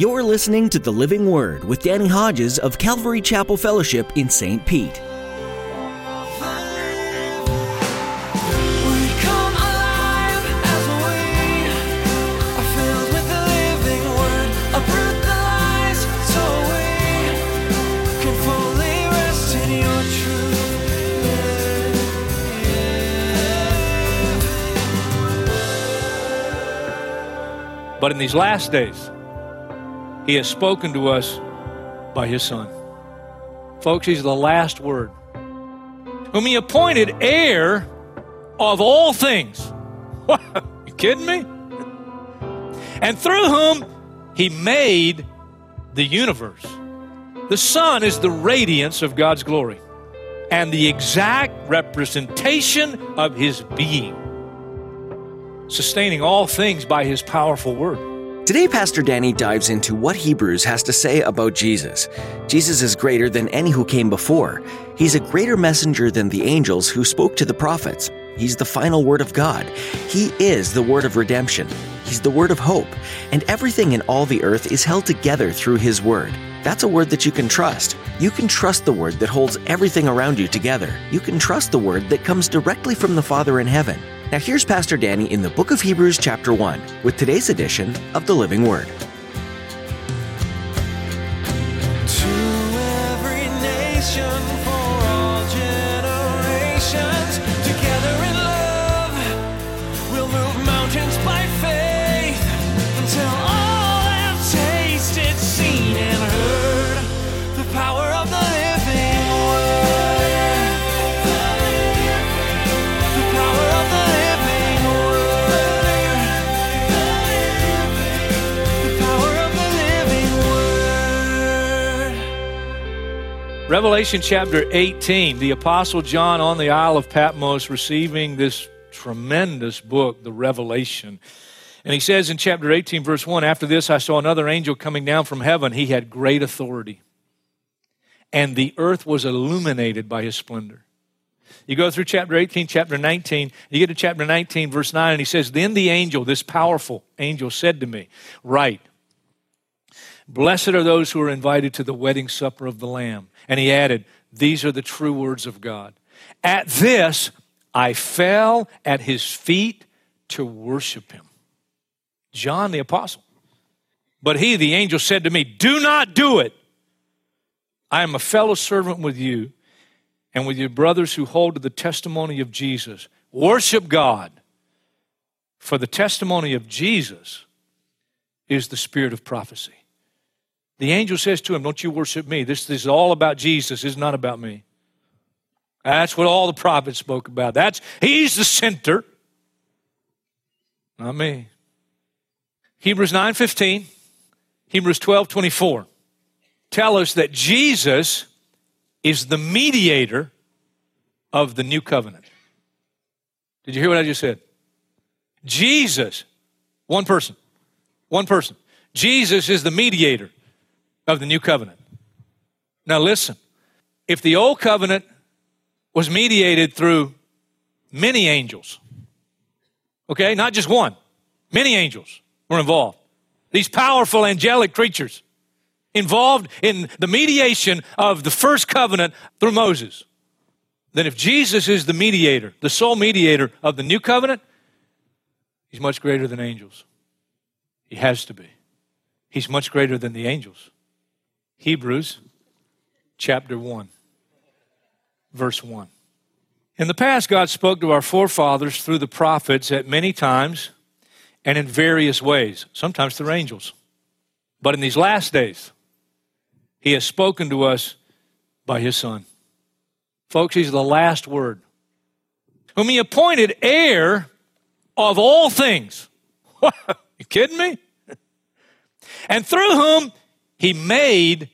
You're listening to The Living Word with Danny Hodges of Calvary Chapel Fellowship in St. Pete. We come alive as we are filled with the living word. Uproot the lies so we can fully rest in your truth. But in these last days, he has spoken to us by his Son. Folks, he's the last word. Whom he appointed heir of all things. you kidding me? And through whom he made the universe. The Son is the radiance of God's glory and the exact representation of his being, sustaining all things by his powerful word. Today, Pastor Danny dives into what Hebrews has to say about Jesus. Jesus is greater than any who came before. He's a greater messenger than the angels who spoke to the prophets. He's the final word of God. He is the word of redemption. He's the word of hope. And everything in all the earth is held together through his word. That's a word that you can trust. You can trust the word that holds everything around you together. You can trust the word that comes directly from the Father in heaven. Now, here's Pastor Danny in the book of Hebrews, chapter 1, with today's edition of the Living Word. Revelation chapter 18, the Apostle John on the Isle of Patmos receiving this tremendous book, the Revelation. And he says in chapter 18, verse 1 After this, I saw another angel coming down from heaven. He had great authority, and the earth was illuminated by his splendor. You go through chapter 18, chapter 19, you get to chapter 19, verse 9, and he says, Then the angel, this powerful angel, said to me, Write, Blessed are those who are invited to the wedding supper of the Lamb. And he added, These are the true words of God. At this, I fell at his feet to worship him. John the Apostle. But he, the angel, said to me, Do not do it. I am a fellow servant with you and with your brothers who hold to the testimony of Jesus. Worship God. For the testimony of Jesus is the spirit of prophecy. The angel says to him, Don't you worship me. This, this is all about Jesus, it's not about me. That's what all the prophets spoke about. That's he's the center. Not me. Hebrews 9:15, Hebrews 12:24 tell us that Jesus is the mediator of the new covenant. Did you hear what I just said? Jesus, one person, one person. Jesus is the mediator of the new covenant. Now listen, if the old covenant was mediated through many angels, okay, not just one, many angels were involved. These powerful angelic creatures involved in the mediation of the first covenant through Moses. Then, if Jesus is the mediator, the sole mediator of the new covenant, he's much greater than angels. He has to be. He's much greater than the angels. Hebrews chapter 1, verse 1. In the past, God spoke to our forefathers through the prophets at many times and in various ways, sometimes through angels. But in these last days, He has spoken to us by His Son. Folks, He's the last word, whom He appointed heir of all things. you kidding me? and through whom He made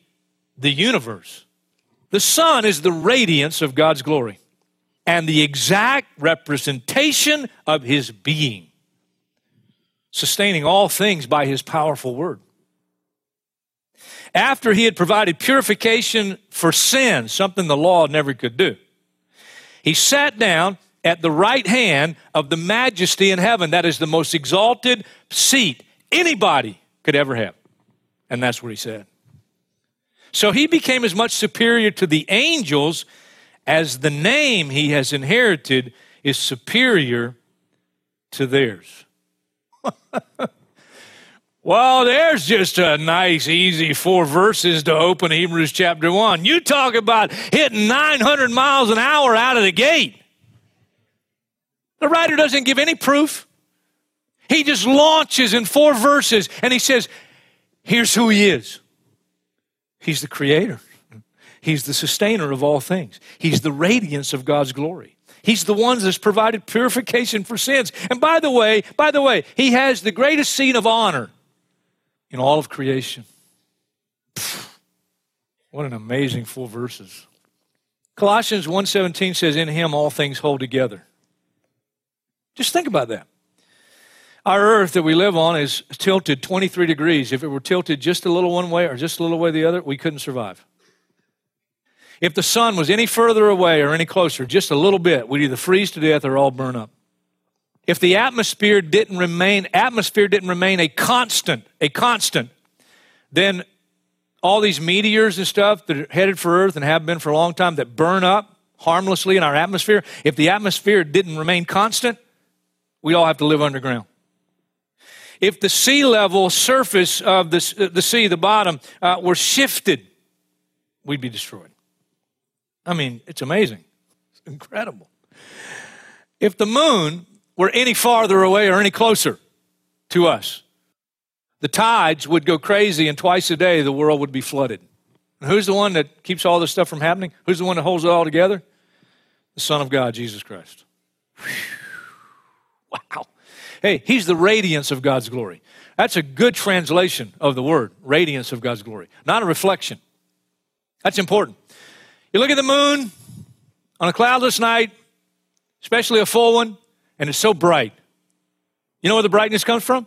the universe. The Son is the radiance of God's glory and the exact representation of His being, sustaining all things by His powerful word. After He had provided purification for sin, something the law never could do, He sat down at the right hand of the majesty in heaven. That is the most exalted seat anybody could ever have. And that's what he said. So he became as much superior to the angels as the name he has inherited is superior to theirs. well, there's just a nice, easy four verses to open Hebrews chapter 1. You talk about hitting 900 miles an hour out of the gate. The writer doesn't give any proof. He just launches in four verses and he says, Here's who he is He's the creator, He's the sustainer of all things, He's the radiance of God's glory. He's the one that's provided purification for sins. And by the way, by the way, he has the greatest seat of honor in all of creation. What an amazing four verses. Colossians 1:17 says in him all things hold together. Just think about that. Our earth that we live on is tilted 23 degrees. If it were tilted just a little one way or just a little way the other, we couldn't survive. If the sun was any further away or any closer, just a little bit, we'd either freeze to death or all burn up. If the atmosphere didn't remain, atmosphere didn't remain a constant, a constant, then all these meteors and stuff that are headed for Earth and have been for a long time that burn up harmlessly in our atmosphere, if the atmosphere didn't remain constant, we'd all have to live underground. If the sea level surface of the, the sea, the bottom, uh, were shifted, we'd be destroyed. I mean, it's amazing. It's incredible. If the moon were any farther away or any closer to us, the tides would go crazy, and twice a day the world would be flooded. And who's the one that keeps all this stuff from happening? Who's the one that holds it all together? The Son of God, Jesus Christ. Whew. Wow. Hey, he's the radiance of God's glory. That's a good translation of the word, radiance of God's glory, not a reflection. That's important. You look at the moon on a cloudless night, especially a full one, and it's so bright. You know where the brightness comes from?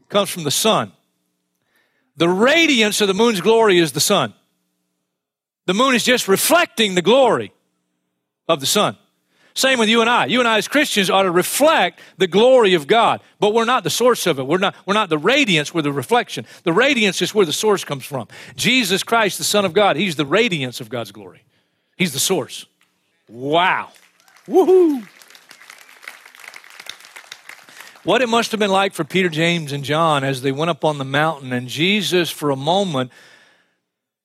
It comes from the sun. The radiance of the moon's glory is the sun. The moon is just reflecting the glory of the sun. Same with you and I. You and I as Christians ought to reflect the glory of God, but we're not the source of it. We're not, we're not the radiance, we're the reflection. The radiance is where the source comes from. Jesus Christ, the Son of God, He's the radiance of God's glory. He's the source. Wow. Woohoo. What it must have been like for Peter, James, and John as they went up on the mountain, and Jesus, for a moment,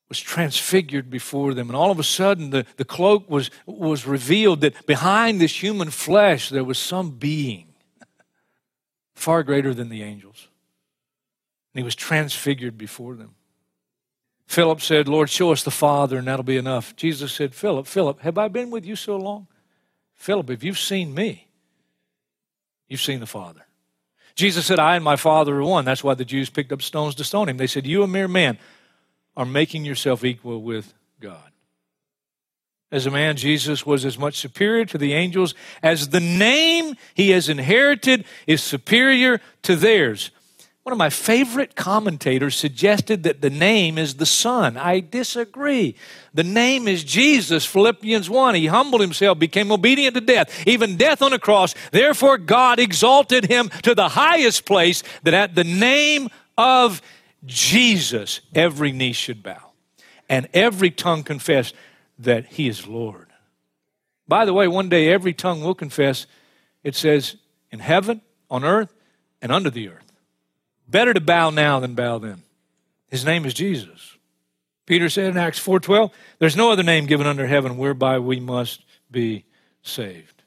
was transfigured before them. And all of a sudden, the, the cloak was, was revealed that behind this human flesh, there was some being far greater than the angels. And he was transfigured before them. Philip said, Lord, show us the Father, and that'll be enough. Jesus said, Philip, Philip, have I been with you so long? Philip, if you've seen me, you've seen the Father. Jesus said, I and my Father are one. That's why the Jews picked up stones to stone him. They said, You, a mere man, are making yourself equal with God. As a man, Jesus was as much superior to the angels as the name he has inherited is superior to theirs. One of my favorite commentators suggested that the name is the Son. I disagree. The name is Jesus, Philippians 1. He humbled himself, became obedient to death, even death on a cross. Therefore, God exalted him to the highest place that at the name of Jesus, every knee should bow and every tongue confess that he is Lord. By the way, one day every tongue will confess, it says, in heaven, on earth, and under the earth. Better to bow now than bow then. His name is Jesus. Peter said in Acts 4:12, there's no other name given under heaven whereby we must be saved.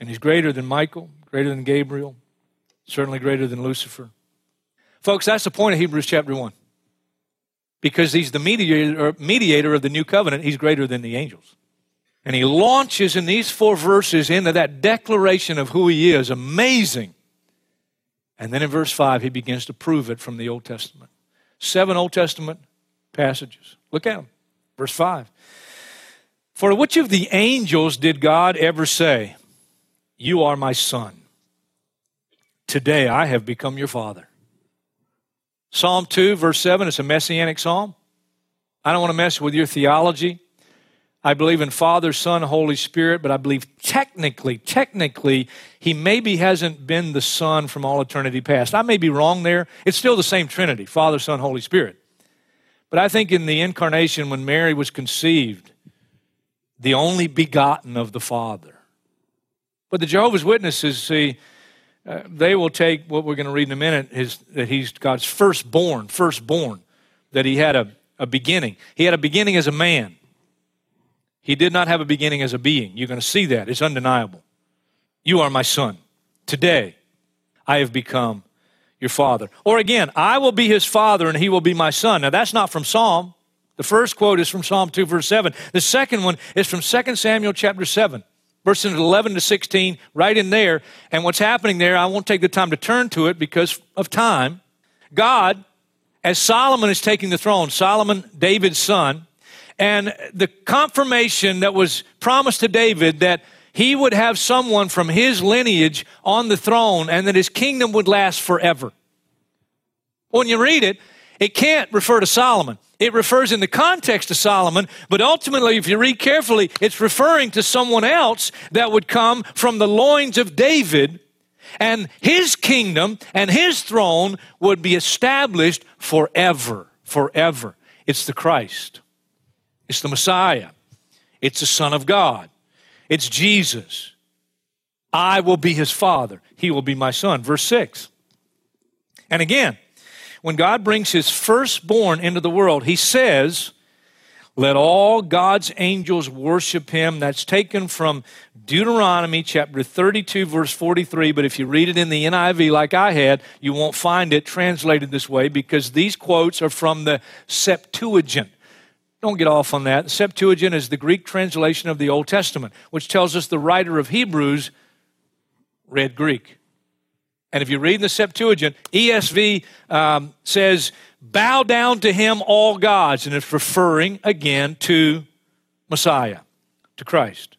And he's greater than Michael, greater than Gabriel, certainly greater than Lucifer. Folks, that's the point of Hebrews chapter 1. Because he's the mediator, mediator of the new covenant, he's greater than the angels. And he launches in these four verses into that declaration of who he is. Amazing. And then in verse 5, he begins to prove it from the Old Testament. Seven Old Testament passages. Look at them. Verse 5. For which of the angels did God ever say, You are my son? Today I have become your father. Psalm 2, verse 7, it's a messianic psalm. I don't want to mess with your theology. I believe in Father, Son, Holy Spirit, but I believe technically, technically, he maybe hasn't been the Son from all eternity past. I may be wrong there. It's still the same Trinity Father, Son, Holy Spirit. But I think in the incarnation, when Mary was conceived, the only begotten of the Father. But the Jehovah's Witnesses, see, uh, they will take what we're going to read in a minute is that he's God's firstborn, firstborn, that he had a, a beginning. He had a beginning as a man. He did not have a beginning as a being. You're going to see that. It's undeniable. You are my son. Today, I have become your father. Or again, I will be his father and he will be my son. Now, that's not from Psalm. The first quote is from Psalm 2, verse 7. The second one is from 2 Samuel chapter 7, verses 11 to 16, right in there. And what's happening there, I won't take the time to turn to it because of time. God, as Solomon is taking the throne, Solomon, David's son, and the confirmation that was promised to David that he would have someone from his lineage on the throne and that his kingdom would last forever. When you read it, it can't refer to Solomon. It refers in the context to Solomon, but ultimately, if you read carefully, it's referring to someone else that would come from the loins of David, and his kingdom and his throne would be established forever. Forever. It's the Christ. It's the Messiah. It's the Son of God. It's Jesus. I will be his father. He will be my son. Verse 6. And again, when God brings his firstborn into the world, he says, Let all God's angels worship him. That's taken from Deuteronomy chapter 32, verse 43. But if you read it in the NIV like I had, you won't find it translated this way because these quotes are from the Septuagint. Don't get off on that. Septuagint is the Greek translation of the Old Testament, which tells us the writer of Hebrews read Greek. And if you read in the Septuagint, ESV um, says, Bow down to him, all gods. And it's referring again to Messiah, to Christ.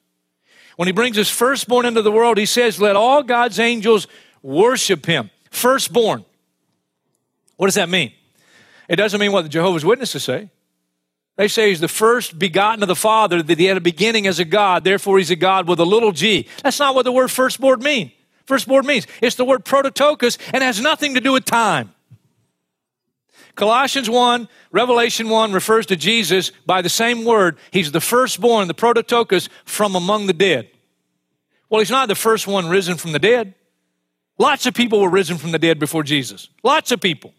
When he brings his firstborn into the world, he says, Let all God's angels worship him. Firstborn. What does that mean? It doesn't mean what the Jehovah's Witnesses say. They say he's the first begotten of the Father, that he had a beginning as a God, therefore he's a God with a little g. That's not what the word firstborn means. Firstborn means it's the word prototokos and has nothing to do with time. Colossians 1, Revelation 1 refers to Jesus by the same word. He's the firstborn, the prototokos from among the dead. Well, he's not the first one risen from the dead. Lots of people were risen from the dead before Jesus. Lots of people.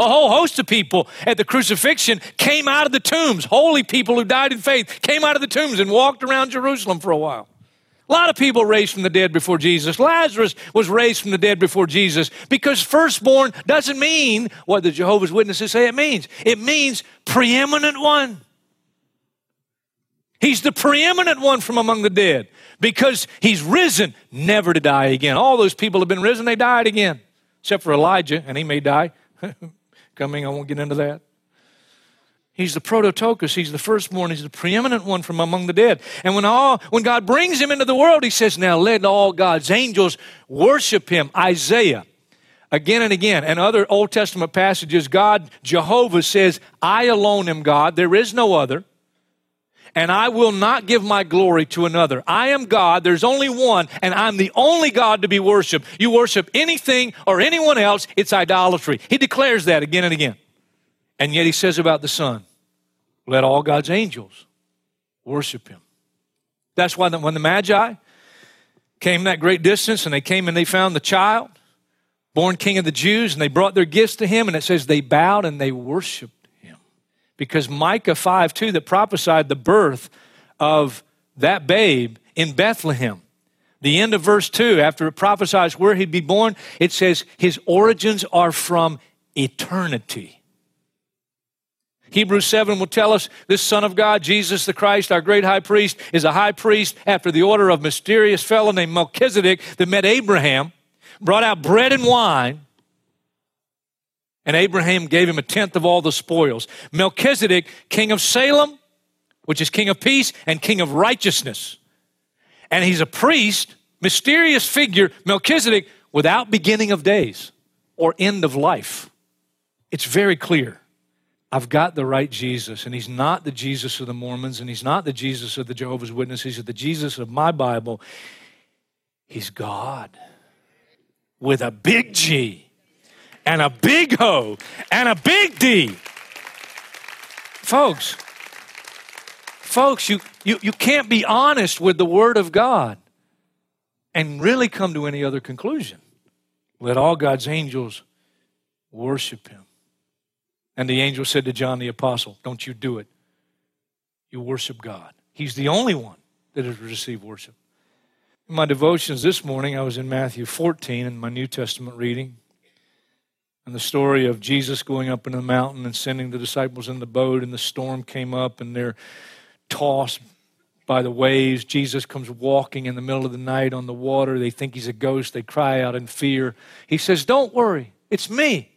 A whole host of people at the crucifixion came out of the tombs. Holy people who died in faith came out of the tombs and walked around Jerusalem for a while. A lot of people raised from the dead before Jesus. Lazarus was raised from the dead before Jesus because firstborn doesn't mean what the Jehovah's Witnesses say it means. It means preeminent one. He's the preeminent one from among the dead because he's risen, never to die again. All those people have been risen, they died again, except for Elijah, and he may die. coming. I won't get into that. He's the prototokos. He's the firstborn. He's the preeminent one from among the dead. And when all, when God brings him into the world, he says, now let all God's angels worship him. Isaiah, again and again, and other Old Testament passages, God, Jehovah says, I alone am God. There is no other. And I will not give my glory to another. I am God. There's only one, and I'm the only God to be worshiped. You worship anything or anyone else, it's idolatry. He declares that again and again. And yet he says about the Son, let all God's angels worship him. That's why when the Magi came that great distance and they came and they found the child, born king of the Jews, and they brought their gifts to him, and it says they bowed and they worshiped him. Because Micah 5 2 that prophesied the birth of that babe in Bethlehem. The end of verse 2, after it prophesies where he'd be born, it says his origins are from eternity. Hebrews 7 will tell us this Son of God, Jesus the Christ, our great high priest, is a high priest after the order of mysterious fellow named Melchizedek that met Abraham, brought out bread and wine, and Abraham gave him a tenth of all the spoils. Melchizedek, king of Salem, which is king of peace and king of righteousness. And he's a priest, mysterious figure, Melchizedek, without beginning of days or end of life. It's very clear. I've got the right Jesus, and he's not the Jesus of the Mormons, and he's not the Jesus of the Jehovah's Witnesses, he's the Jesus of my Bible. He's God with a big G and a big O and a big D. Folks, folks, you, you, you can't be honest with the Word of God and really come to any other conclusion. Let all God's angels worship him. And the angel said to John the Apostle, Don't you do it. You worship God. He's the only one that has received worship. In my devotions this morning, I was in Matthew 14 in my New Testament reading. And the story of Jesus going up in the mountain and sending the disciples in the boat, and the storm came up, and they're tossed by the waves. Jesus comes walking in the middle of the night on the water. They think he's a ghost. They cry out in fear. He says, Don't worry, it's me.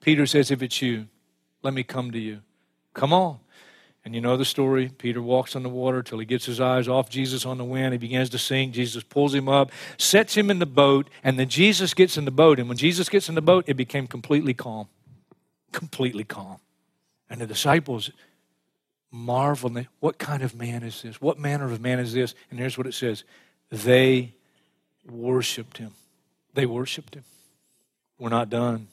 Peter says, If it's you, let me come to you. Come on. And you know the story. Peter walks on the water till he gets his eyes off Jesus on the wind. He begins to sink. Jesus pulls him up, sets him in the boat, and then Jesus gets in the boat. And when Jesus gets in the boat, it became completely calm. Completely calm. And the disciples marvel. What kind of man is this? What manner of man is this? And here's what it says they worshiped him. They worshiped him. We're not done.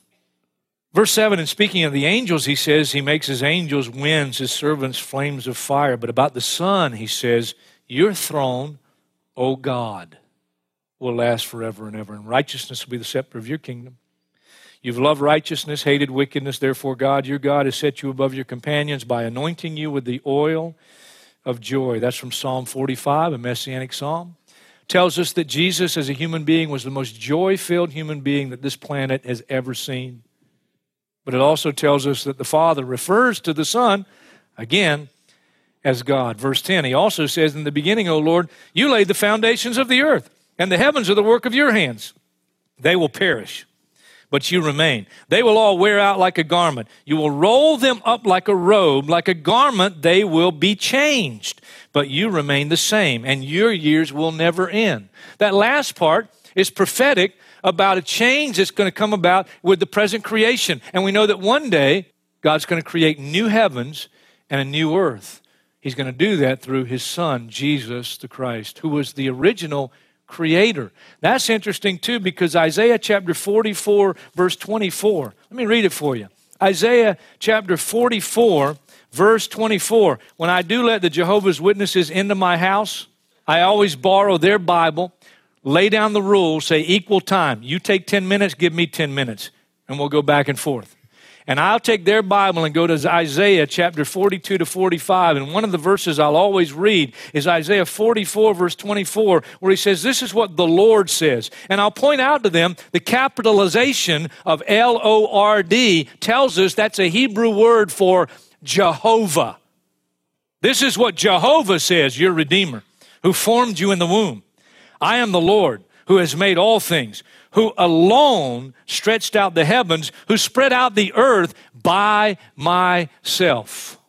Verse 7, and speaking of the angels, he says, He makes his angels winds, his servants flames of fire. But about the Son, he says, Your throne, O God, will last forever and ever, and righteousness will be the scepter of your kingdom. You've loved righteousness, hated wickedness. Therefore, God, your God, has set you above your companions by anointing you with the oil of joy. That's from Psalm 45, a messianic psalm. Tells us that Jesus, as a human being, was the most joy filled human being that this planet has ever seen. But it also tells us that the Father refers to the Son, again, as God. Verse 10, he also says, In the beginning, O Lord, you laid the foundations of the earth, and the heavens are the work of your hands. They will perish, but you remain. They will all wear out like a garment. You will roll them up like a robe, like a garment, they will be changed. But you remain the same, and your years will never end. That last part is prophetic about a change that's going to come about with the present creation. And we know that one day God's going to create new heavens and a new earth. He's going to do that through his son, Jesus the Christ, who was the original creator. That's interesting too because Isaiah chapter 44, verse 24. Let me read it for you. Isaiah chapter 44, verse 24. When I do let the Jehovah's Witnesses into my house, I always borrow their Bible lay down the rules, say equal time. You take 10 minutes, give me 10 minutes, and we'll go back and forth. And I'll take their Bible and go to Isaiah chapter 42 to 45. And one of the verses I'll always read is Isaiah 44, verse 24, where he says, This is what the Lord says. And I'll point out to them the capitalization of L O R D tells us that's a Hebrew word for Jehovah. This is what Jehovah says, your Redeemer, who formed you in the womb. I am the Lord who has made all things, who alone stretched out the heavens, who spread out the earth by myself.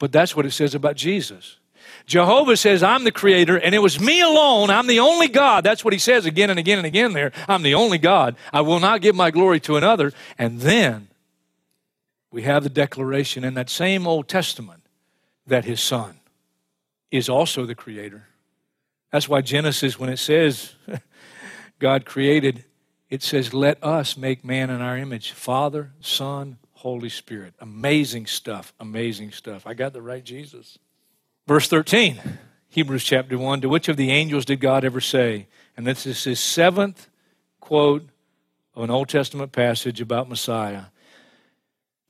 But that's what it says about Jesus. Jehovah says, I'm the creator, and it was me alone. I'm the only God. That's what he says again and again and again there. I'm the only God. I will not give my glory to another. And then we have the declaration in that same Old Testament that his son is also the creator that's why Genesis, when it says God created, it says, Let us make man in our image Father, Son, Holy Spirit. Amazing stuff. Amazing stuff. I got the right Jesus. Verse 13, Hebrews chapter 1 To which of the angels did God ever say? And this is his seventh quote of an Old Testament passage about Messiah.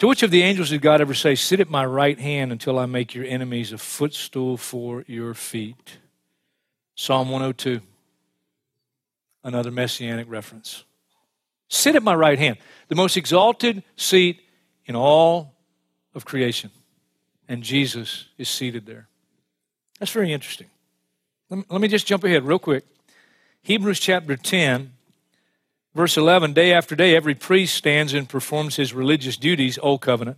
To which of the angels did God ever say, Sit at my right hand until I make your enemies a footstool for your feet? Psalm 102, another messianic reference. Sit at my right hand, the most exalted seat in all of creation. And Jesus is seated there. That's very interesting. Let me just jump ahead real quick. Hebrews chapter 10, verse 11 Day after day, every priest stands and performs his religious duties, Old Covenant.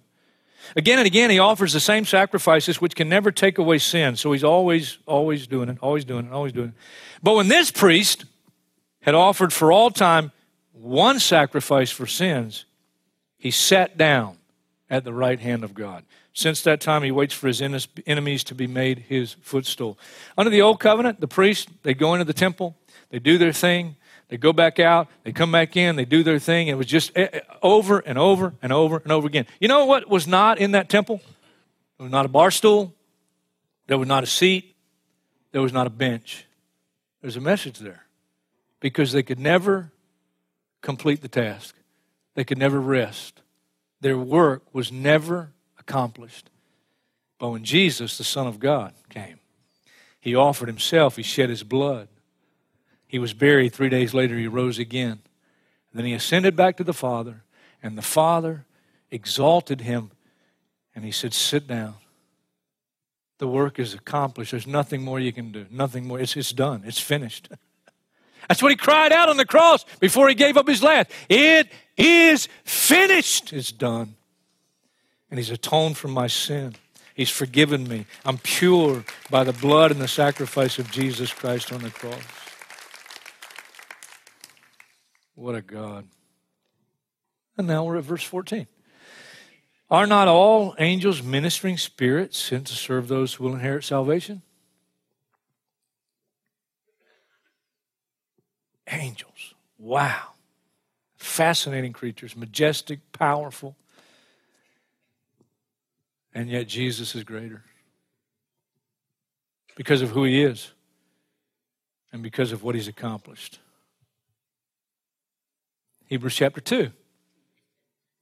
Again and again, he offers the same sacrifices which can never take away sin. So he's always, always doing it, always doing it, always doing it. But when this priest had offered for all time one sacrifice for sins, he sat down at the right hand of God. Since that time, he waits for his enemies to be made his footstool. Under the old covenant, the priest, they go into the temple, they do their thing, they go back out, they come back in, they do their thing. It was just eh, eh, over and over and over and over again. You know what was not in that temple? There was not a bar stool, there was not a seat, there was not a bench. There's a message there because they could never complete the task, they could never rest. Their work was never accomplished. But when Jesus, the Son of God, came, he offered himself, he shed his blood. He was buried. Three days later, he rose again. Then he ascended back to the Father, and the Father exalted him, and he said, Sit down. The work is accomplished. There's nothing more you can do. Nothing more. It's, it's done. It's finished. That's what he cried out on the cross before he gave up his last. It is finished. It's done. And he's atoned for my sin. He's forgiven me. I'm pure by the blood and the sacrifice of Jesus Christ on the cross. What a God. And now we're at verse 14. Are not all angels ministering spirits sent to serve those who will inherit salvation? Angels. Wow. Fascinating creatures, majestic, powerful. And yet Jesus is greater because of who he is and because of what he's accomplished. Hebrews chapter 2.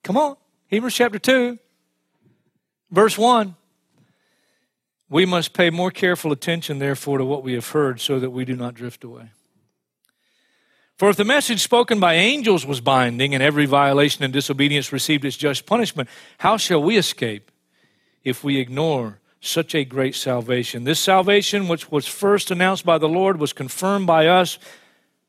Come on. Hebrews chapter 2, verse 1. We must pay more careful attention, therefore, to what we have heard so that we do not drift away. For if the message spoken by angels was binding and every violation and disobedience received its just punishment, how shall we escape if we ignore such a great salvation? This salvation, which was first announced by the Lord, was confirmed by us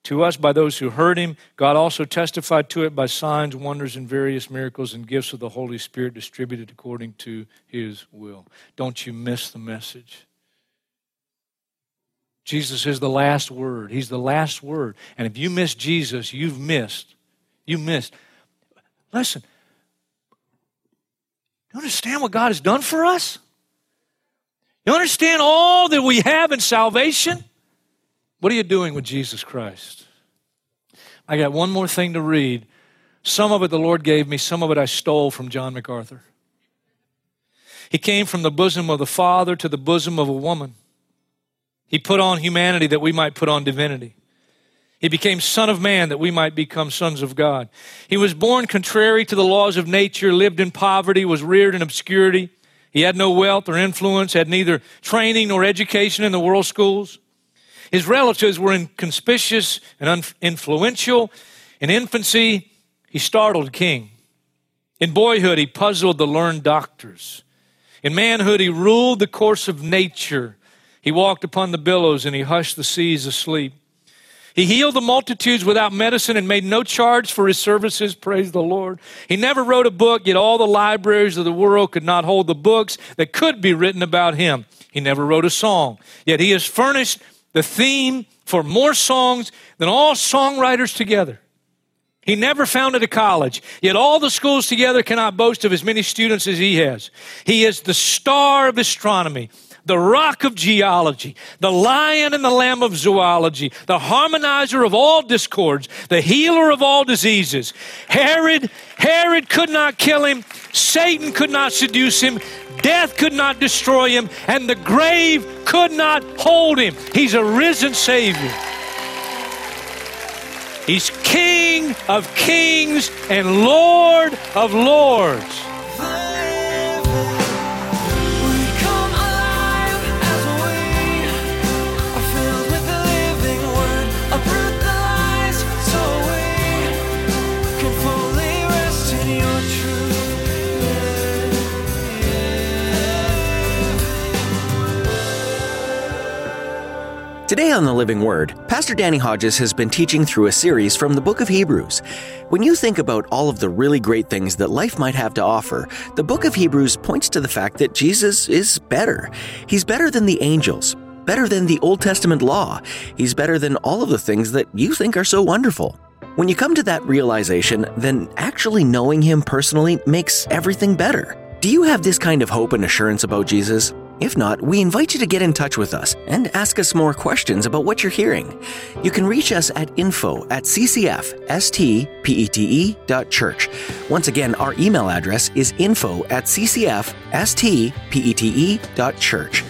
to us by those who heard him. God also testified to it by signs, wonders, and various miracles and gifts of the Holy Spirit distributed according to his will. Don't you miss the message. Jesus is the last word. He's the last word. And if you miss Jesus, you've missed. You missed. Listen, you understand what God has done for us? You understand all that we have in salvation? What are you doing with Jesus Christ? I got one more thing to read. Some of it the Lord gave me, some of it I stole from John MacArthur. He came from the bosom of the Father to the bosom of a woman. He put on humanity that we might put on divinity. He became Son of Man that we might become sons of God. He was born contrary to the laws of nature, lived in poverty, was reared in obscurity. He had no wealth or influence, had neither training nor education in the world schools. His relatives were inconspicuous and influential. In infancy, he startled king. In boyhood, he puzzled the learned doctors. In manhood, he ruled the course of nature. He walked upon the billows and he hushed the seas asleep. He healed the multitudes without medicine and made no charge for his services. Praise the Lord. He never wrote a book, yet all the libraries of the world could not hold the books that could be written about him. He never wrote a song, yet he has furnished the theme for more songs than all songwriters together. He never founded a college, yet all the schools together cannot boast of as many students as he has. He is the star of astronomy, the rock of geology, the lion and the lamb of zoology, the harmonizer of all discords, the healer of all diseases. Herod, Herod could not kill him, Satan could not seduce him, Death could not destroy him, and the grave could not hold him. He's a risen Savior. He's King of kings and Lord of lords. Today on the Living Word, Pastor Danny Hodges has been teaching through a series from the book of Hebrews. When you think about all of the really great things that life might have to offer, the book of Hebrews points to the fact that Jesus is better. He's better than the angels, better than the Old Testament law. He's better than all of the things that you think are so wonderful. When you come to that realization, then actually knowing Him personally makes everything better. Do you have this kind of hope and assurance about Jesus? If not, we invite you to get in touch with us and ask us more questions about what you're hearing. You can reach us at info at ccfstpete.church. Once again, our email address is info at ccfstpete.church.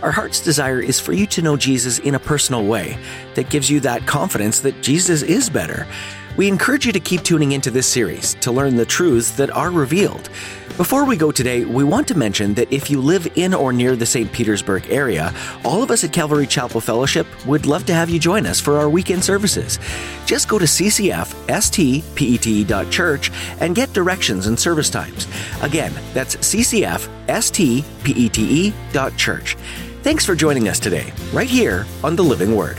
Our heart's desire is for you to know Jesus in a personal way that gives you that confidence that Jesus is better. We encourage you to keep tuning into this series to learn the truths that are revealed. Before we go today, we want to mention that if you live in or near the St. Petersburg area, all of us at Calvary Chapel Fellowship would love to have you join us for our weekend services. Just go to ccfstpete.church and get directions and service times. Again, that's ccfstpete.church. Thanks for joining us today, right here on the Living Word.